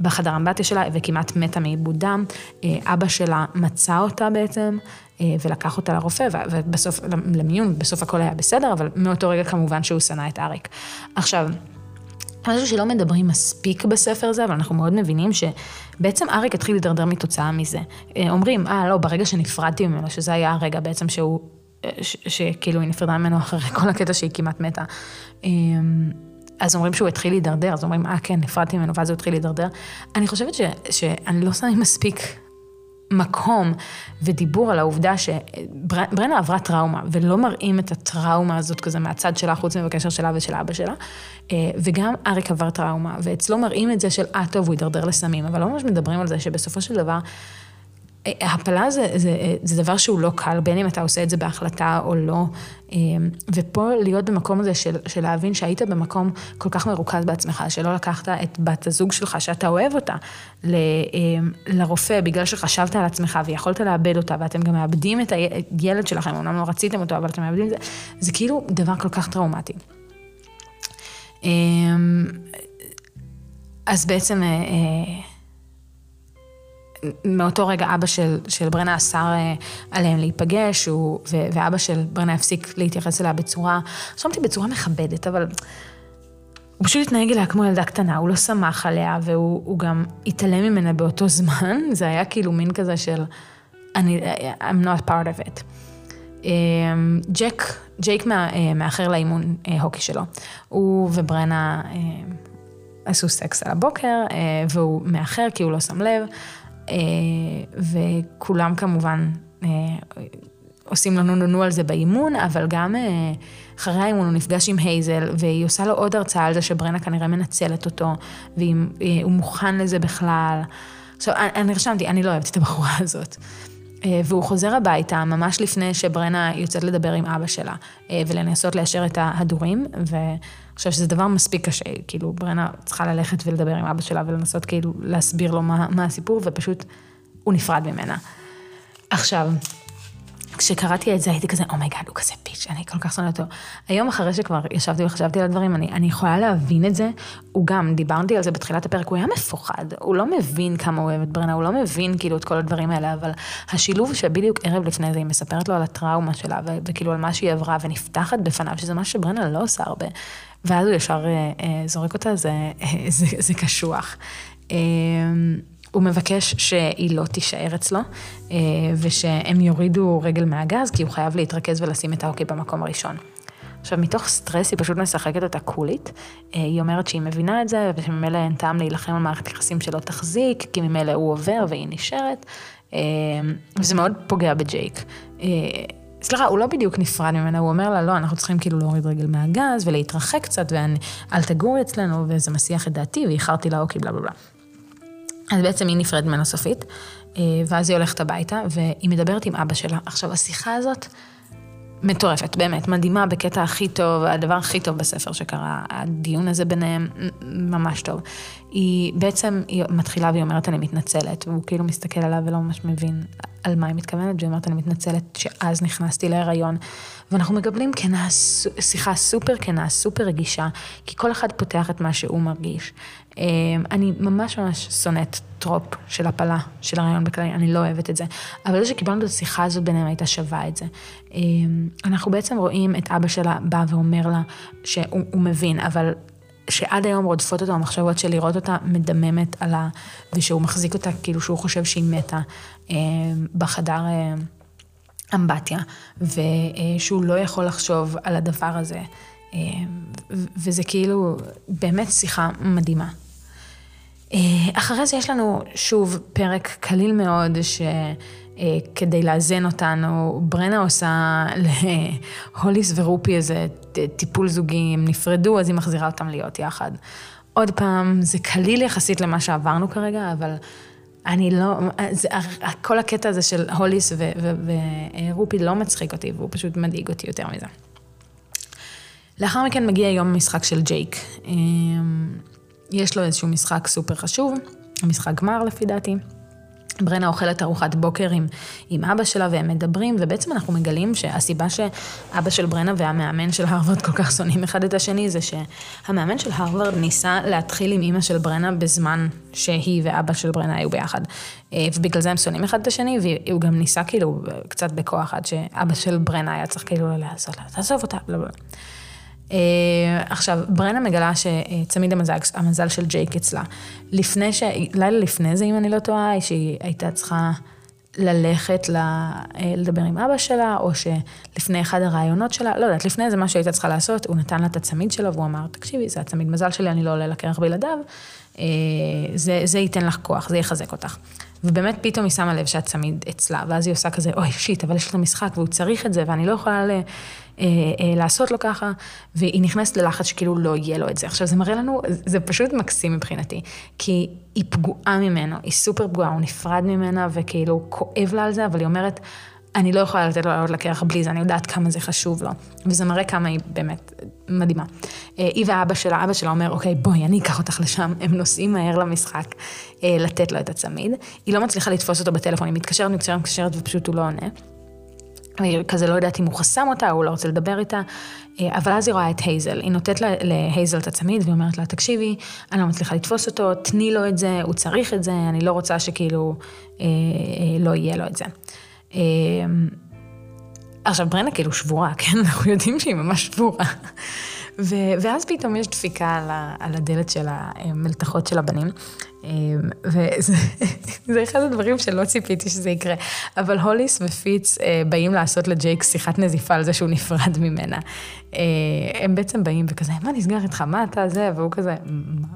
בחדר אמבטיה שלה וכמעט מתה מעיבוד דם. אה, אבא שלה מצא אותה בעצם ולקח אותה לרופא ובסוף, למיון, בסוף הכל היה בסדר, אבל מאותו רגע כמובן שהוא שנא את אריק. עכשיו, משהו שלא מדברים מספיק בספר הזה, אבל אנחנו מאוד מבינים שבעצם אריק התחיל להידרדר מתוצאה מזה. אומרים, אה, לא, ברגע שנפרדתי ממנו, שזה היה הרגע בעצם שהוא, שכאילו היא נפרדה ממנו אחרי כל הקטע שהיא כמעט מתה. אז אומרים שהוא התחיל להידרדר, אז אומרים, אה כן, נפרדתי ממנו, ואז הוא התחיל להידרדר. אני חושבת ש, שאני לא שמים מספיק מקום ודיבור על העובדה שברנה עברה טראומה, ולא מראים את הטראומה הזאת כזה מהצד שלה, חוץ מבקשר שלה ושל אבא שלה. אה, וגם אריק עבר טראומה, ואצלו מראים את זה של, אה, טוב, הוא הידרדר לסמים, אבל לא ממש מדברים על זה שבסופו של דבר... הפלה זה, זה, זה דבר שהוא לא קל, בין אם אתה עושה את זה בהחלטה או לא. אמ, ופה להיות במקום הזה של, של להבין שהיית במקום כל כך מרוכז בעצמך, שלא לקחת את בת הזוג שלך, שאתה אוהב אותה, אמ, לרופא בגלל שחשבת על עצמך ויכולת לאבד אותה, ואתם גם מאבדים את הילד שלכם, אמנם לא רציתם אותו, אבל אתם מאבדים את זה, זה כאילו דבר כל כך טראומטי. אמ, אז בעצם... אה, אה, מאותו רגע אבא של, של ברנה אסר אה, עליהם להיפגש, הוא, ו, ואבא של ברנה הפסיק להתייחס אליה בצורה, חשבתי בצורה מכבדת, אבל הוא פשוט התנהג אליה כמו ילדה קטנה, הוא לא שמח עליה, והוא גם התעלם ממנה באותו זמן, זה היה כאילו מין כזה של, אני, I'm not part of it. אה, ג'ק, ג'ייק אה, מאחר לאימון הוקי שלו. הוא וברנה עשו סקס על הבוקר, והוא מאחר כי הוא לא שם לב. אה, וכולם כמובן, אה, עושים לנו נונו על זה באימון, אבל גם אה, אחרי האימון הוא נפגש עם הייזל, והיא עושה לו עוד הרצאה על זה שברנה כנראה מנצלת אותו, והוא מוכן לזה בכלל. עכשיו, אני, אני רשמתי, אני לא אוהבת את הבחורה הזאת. והוא חוזר הביתה ממש לפני שברנה יוצאת לדבר עם אבא שלה, ולנסות ליישר את ההדורים, חושבת שזה דבר מספיק קשה, כאילו ברנה צריכה ללכת ולדבר עם אבא שלה ולנסות כאילו להסביר לו מה, מה הסיפור, ופשוט הוא נפרד ממנה. עכשיו, כשקראתי את זה הייתי כזה, oh my god, הוא כזה bitch, אני כל כך שונאת אותו. היום אחרי שכבר ישבתי וחשבתי על הדברים, אני, אני יכולה להבין את זה. הוא גם, דיברתי על זה בתחילת הפרק, הוא היה מפוחד, הוא לא מבין כמה הוא אוהב את ברנה, הוא לא מבין כאילו את כל הדברים האלה, אבל השילוב שבדיוק ערב לפני זה, היא מספרת לו על הטראומה שלה, וכאילו על מה שהיא עברה, ונפתחת בפניו, שזה מה שברנה לא עושה הרבה, ואז הוא ישר אה, אה, זורק אותה, זה, אה, זה, זה קשוח. אה, הוא מבקש שהיא לא תישאר אצלו, אה, ושהם יורידו רגל מהגז, כי הוא חייב להתרכז ולשים את ההוקי במקום הראשון. עכשיו, מתוך סטרס היא פשוט משחקת אותה קולית. אה, היא אומרת שהיא מבינה את זה, ושממילא אין טעם להילחם על מערכת יחסים שלא תחזיק, כי ממילא הוא עובר והיא נשארת, אה, וזה מאוד פוגע בג'ייק. סליחה, הוא לא בדיוק נפרד ממנה, הוא אומר לה, לא, אנחנו צריכים כאילו להוריד רגל מהגז ולהתרחק קצת, ואל תגורי אצלנו, וזה מסיח את דעתי, ואיחרתי להוקי, בלה בלה בלה. אז בעצם היא נפרדת ממנו סופית, אה, ואז היא הולכת הביתה, והיא מדברת עם אבא שלה. עכשיו, השיחה הזאת מטורפת, באמת, מדהימה, בקטע הכי טוב, הדבר הכי טוב בספר שקרה, הדיון הזה ביניהם, ממש טוב. היא בעצם, היא מתחילה והיא אומרת, אני מתנצלת, והוא כאילו מסתכל עליו ולא ממש מבין על מה היא מתכוונת, והיא אומרת, אני מתנצלת שאז נכנסתי להיריון. ואנחנו מקבלים כנה, שיחה סופר כנה, סופר רגישה, כי כל אחד פותח את מה שהוא מרגיש. אמ, אני ממש ממש שונאת טרופ של הפלה, של הרעיון בכללי, אני לא אוהבת את זה. אבל זה שקיבלנו את השיחה הזאת ביניהם הייתה שווה את זה. אמ, אנחנו בעצם רואים את אבא שלה בא ואומר לה שהוא מבין, אבל שעד היום רודפות אותו המחשבות של לראות אותה מדממת על ה... ושהוא מחזיק אותה כאילו שהוא חושב שהיא מתה אמ, בחדר אמבטיה, ושהוא לא יכול לחשוב על הדבר הזה. וזה כאילו באמת שיחה מדהימה. אה, אחרי זה יש לנו שוב פרק קליל מאוד, שכדי אה, לאזן אותנו, ברנה עושה להוליס ורופי איזה טיפול זוגי, הם נפרדו, אז היא מחזירה אותם להיות יחד. עוד פעם, זה קליל יחסית למה שעברנו כרגע, אבל אני לא, זה, כל הקטע הזה של הוליס ורופי לא מצחיק אותי, והוא פשוט מדאיג אותי יותר מזה. לאחר מכן מגיע יום המשחק של ג'ייק. אה, יש לו איזשהו משחק סופר חשוב, משחק גמר לפי דעתי. ברנה אוכלת ארוחת בוקר עם, עם אבא שלה והם מדברים, ובעצם אנחנו מגלים שהסיבה שאבא של ברנה והמאמן של הרווארד כל כך שונאים אחד את השני, זה שהמאמן של הרווארד ניסה להתחיל עם אימא של ברנה בזמן שהיא ואבא של ברנה היו ביחד. אה, ובגלל זה הם שונאים אחד את השני, והוא גם ניסה כאילו קצת בכוח עד שאבא של ברנה היה צריך כאילו לעשות לה, תעזוב אותה, בלה בלה. Uh, עכשיו, ברנה מגלה שצמיד המזל, המזל של ג'ייק אצלה. לפני ש... לילה לפני זה, אם אני לא טועה, שהיא הייתה צריכה ללכת ל... אה, לדבר עם אבא שלה, או שלפני אחד הרעיונות שלה, לא יודעת, לפני זה מה שהייתה צריכה לעשות, הוא נתן לה את הצמיד שלו, והוא אמר, תקשיבי, זה הצמיד מזל שלי, אני לא עולה לקרח בלעדיו, uh, זה, זה ייתן לך כוח, זה יחזק אותך. ובאמת פתאום היא שמה לב שהצמיד אצלה, ואז היא עושה כזה, אוי, שיט, אבל יש לו משחק והוא צריך את זה, ואני לא יכולה ל... אה, אה, לעשות לו ככה, והיא נכנסת ללחץ שכאילו לא יהיה לו את זה. עכשיו, זה מראה לנו, זה פשוט מקסים מבחינתי, כי היא פגועה ממנו, היא סופר פגועה, הוא נפרד ממנה, וכאילו כואב לה על זה, אבל היא אומרת, אני לא יכולה לתת לו לעלות לקרח בלי זה, אני יודעת כמה זה חשוב לו. וזה מראה כמה היא באמת מדהימה. אה, היא ואבא שלה, אבא שלה אומר, אוקיי, בואי, אני אקח אותך לשם. הם נוסעים מהר למשחק, לתת לו את הצמיד. היא לא מצליחה לתפוס אותו בטלפון, היא מתקשרת, מתקשרת, מתקשרת, ופשוט הוא לא עונה. היא כזה לא יודעת אם הוא חסם אותה, הוא לא רוצה לדבר איתה, אה, אבל אז היא רואה את הייזל, היא נותנת להייזל את הצמיד והיא אומרת לה, תקשיבי, אני לא מצליחה לתפוס אותו, תני לו את זה, הוא צריך את זה, אני לא רוצה שכאילו אה, אה, לא יהיה לו את זה. אה, עכשיו ברנה כאילו שבורה, כן? אנחנו יודעים שהיא ממש שבורה. ו- ואז פתאום יש דפיקה על, ה- על הדלת של המלתחות של הבנים, וזה אחד הדברים שלא ציפיתי שזה יקרה. אבל הוליס ופיץ באים לעשות לג'ייק שיחת נזיפה על זה שהוא נפרד ממנה. הם בעצם באים וכזה, מה נסגר איתך, מה אתה זה? והוא כזה,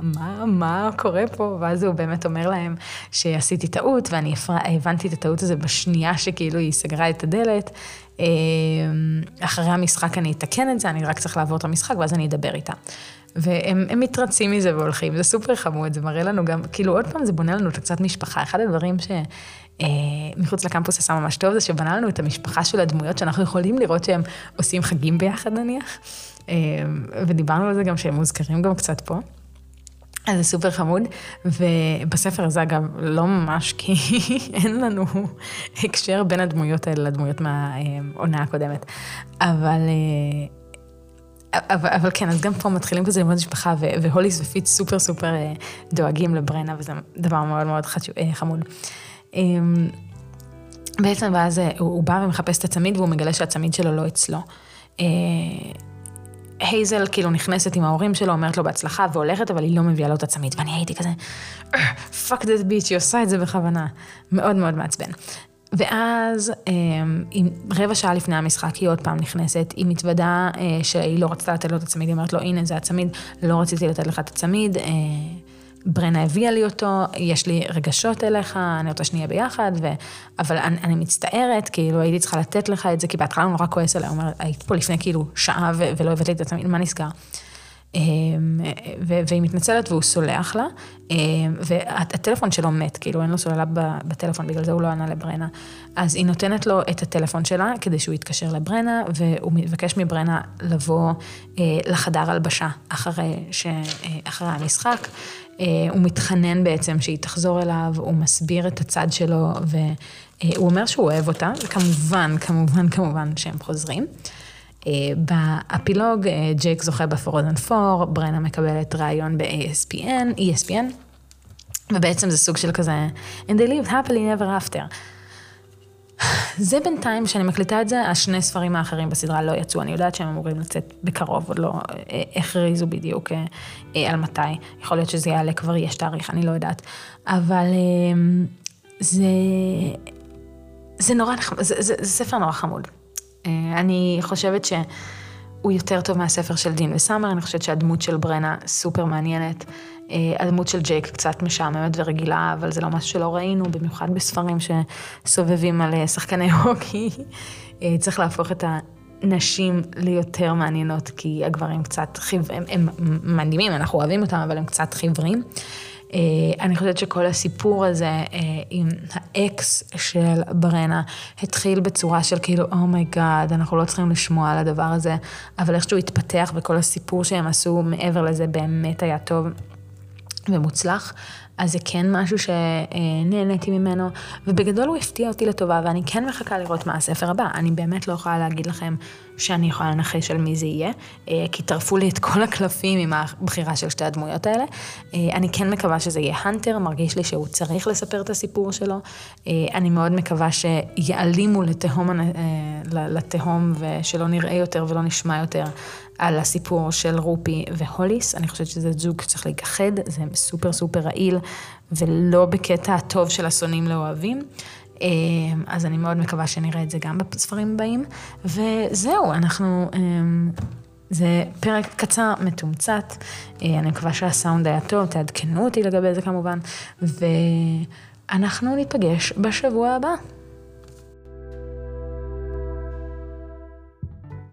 מה, מה קורה פה? ואז הוא באמת אומר להם שעשיתי טעות, ואני הבנתי את הטעות הזו בשנייה שכאילו היא סגרה את הדלת. אחרי המשחק אני אתקן את זה, אני רק צריך לעבור את המשחק ואז אני אדבר איתה. והם מתרצים מזה והולכים, זה סופר חמוד, זה מראה לנו גם, כאילו עוד פעם זה בונה לנו את הקצת משפחה. אחד הדברים שמחוץ אה, לקמפוס עשה ממש טוב, זה שבנה לנו את המשפחה של הדמויות שאנחנו יכולים לראות שהם עושים חגים ביחד נניח, אה, ודיברנו על זה גם שהם מוזכרים גם קצת פה. זה סופר חמוד, ובספר הזה אגב, לא ממש, כי אין לנו הקשר בין הדמויות האלה לדמויות מהעונה הקודמת, אבל... אבל, אבל כן, אז גם פה מתחילים כזה ללמוד משפחה, והוליס ופיץ סופר סופר דואגים לברנה, וזה דבר מאוד מאוד חשוב, חמוד. אמ, בעצם, ואז הוא בא ומחפש את הצמיד, והוא מגלה שהצמיד שלו לא אצלו. הייזל כאילו נכנסת עם ההורים שלו, אומרת לו בהצלחה והולכת, אבל היא לא מביאה לו את הצמיד. ואני הייתי כזה, fuck that bitch, היא עושה את זה בכוונה. מאוד מאוד מעצבן. ואז עם רבע שעה לפני המשחק היא עוד פעם נכנסת, היא מתוודה אה, שהיא לא רצתה לתת לו את הצמיד, היא אומרת לו, הנה זה הצמיד, לא רציתי לתת לך את הצמיד, אה, ברנה הביאה לי אותו, יש לי רגשות אליך, אני רוצה שנהיה ביחד, ו... אבל אני, אני מצטערת, כאילו הייתי צריכה לתת לך את זה, כי בהתחלה הוא נורא כועס עליה, הוא אומר, היית פה לפני כאילו שעה ו... ולא הבאת לי את הצמיד, מה נסגר? אמ, והיא מתנצלת והוא סולח לה, אמ, והטלפון שלו מת, כאילו אין לו סוללה בטלפון, בגלל זה הוא לא ענה לברנה. אז היא נותנת לו את הטלפון שלה כדי שהוא יתקשר לברנה, והוא מבקש מברנה לבוא אה, לחדר הלבשה אחרי, ש... אה, אחרי המשחק. אה, הוא מתחנן בעצם שהיא תחזור אליו, הוא מסביר את הצד שלו, והוא אומר שהוא אוהב אותה, וכמובן, כמובן, כמובן שהם חוזרים. אה, באפילוג אה, ג'ייק זוכה בפורוזן פור, ברנה מקבלת ראיון ב-ASPN, ESPN, ובעצם זה סוג של כזה, and they lived happily never after. זה בינתיים, שאני מקליטה את זה, השני ספרים האחרים בסדרה לא יצאו, אני יודעת שהם אמורים לצאת בקרוב, עוד לא אה, הכריזו בדיוק על מתי. יכול להיות שזה יעלה כבר, יש תאריך, אני לא יודעת. אבל זה, זה נורא נחמד, זה, זה, זה ספר נורא חמוד. אה, אני חושבת שהוא יותר טוב מהספר של דין וסאמר, אני חושבת שהדמות של ברנה סופר מעניינת. אה, הדמות של ג'ייק קצת משעממת ורגילה, אבל זה לא משהו שלא ראינו, במיוחד בספרים שסובבים על אה, שחקני הוקי. צריך להפוך את הנשים ליותר מעניינות, כי הגברים קצת חיוורים, הם, הם מדהימים, אנחנו אוהבים אותם, אבל הם קצת חיוורים. אה, אני חושבת שכל הסיפור הזה אה, עם האקס של ברנה התחיל בצורה של כאילו, oh my god, אנחנו לא צריכים לשמוע על הדבר הזה, אבל איכשהו התפתח וכל הסיפור שהם עשו מעבר לזה באמת היה טוב ומוצלח. אז זה כן משהו שנהניתי ממנו, ובגדול הוא הפתיע אותי לטובה, ואני כן מחכה לראות מה הספר הבא. אני באמת לא יכולה להגיד לכם שאני יכולה לנחש על מי זה יהיה, אה, כי טרפו לי את כל הקלפים עם הבחירה של שתי הדמויות האלה. אה, אני כן מקווה שזה יהיה הנטר, מרגיש לי שהוא צריך לספר את הסיפור שלו. אה, אני מאוד מקווה שיעלימו לתהום, לתהום ושלא נראה יותר ולא נשמע יותר על הסיפור של רופי והוליס. אני חושבת שזה זוג שצריך להיכחד, זה סופר סופר רעיל, ולא בקטע הטוב של השונאים לאוהבים. אה, אז אני מאוד מקווה שנראה את זה גם בספרים הבאים. וזהו, אנחנו... אה, זה פרק קצר, מתומצת, אה, אני מקווה שהסאונד היה טוב, תעדכנו אותי לגבי זה כמובן, ואנחנו ניפגש בשבוע הבא.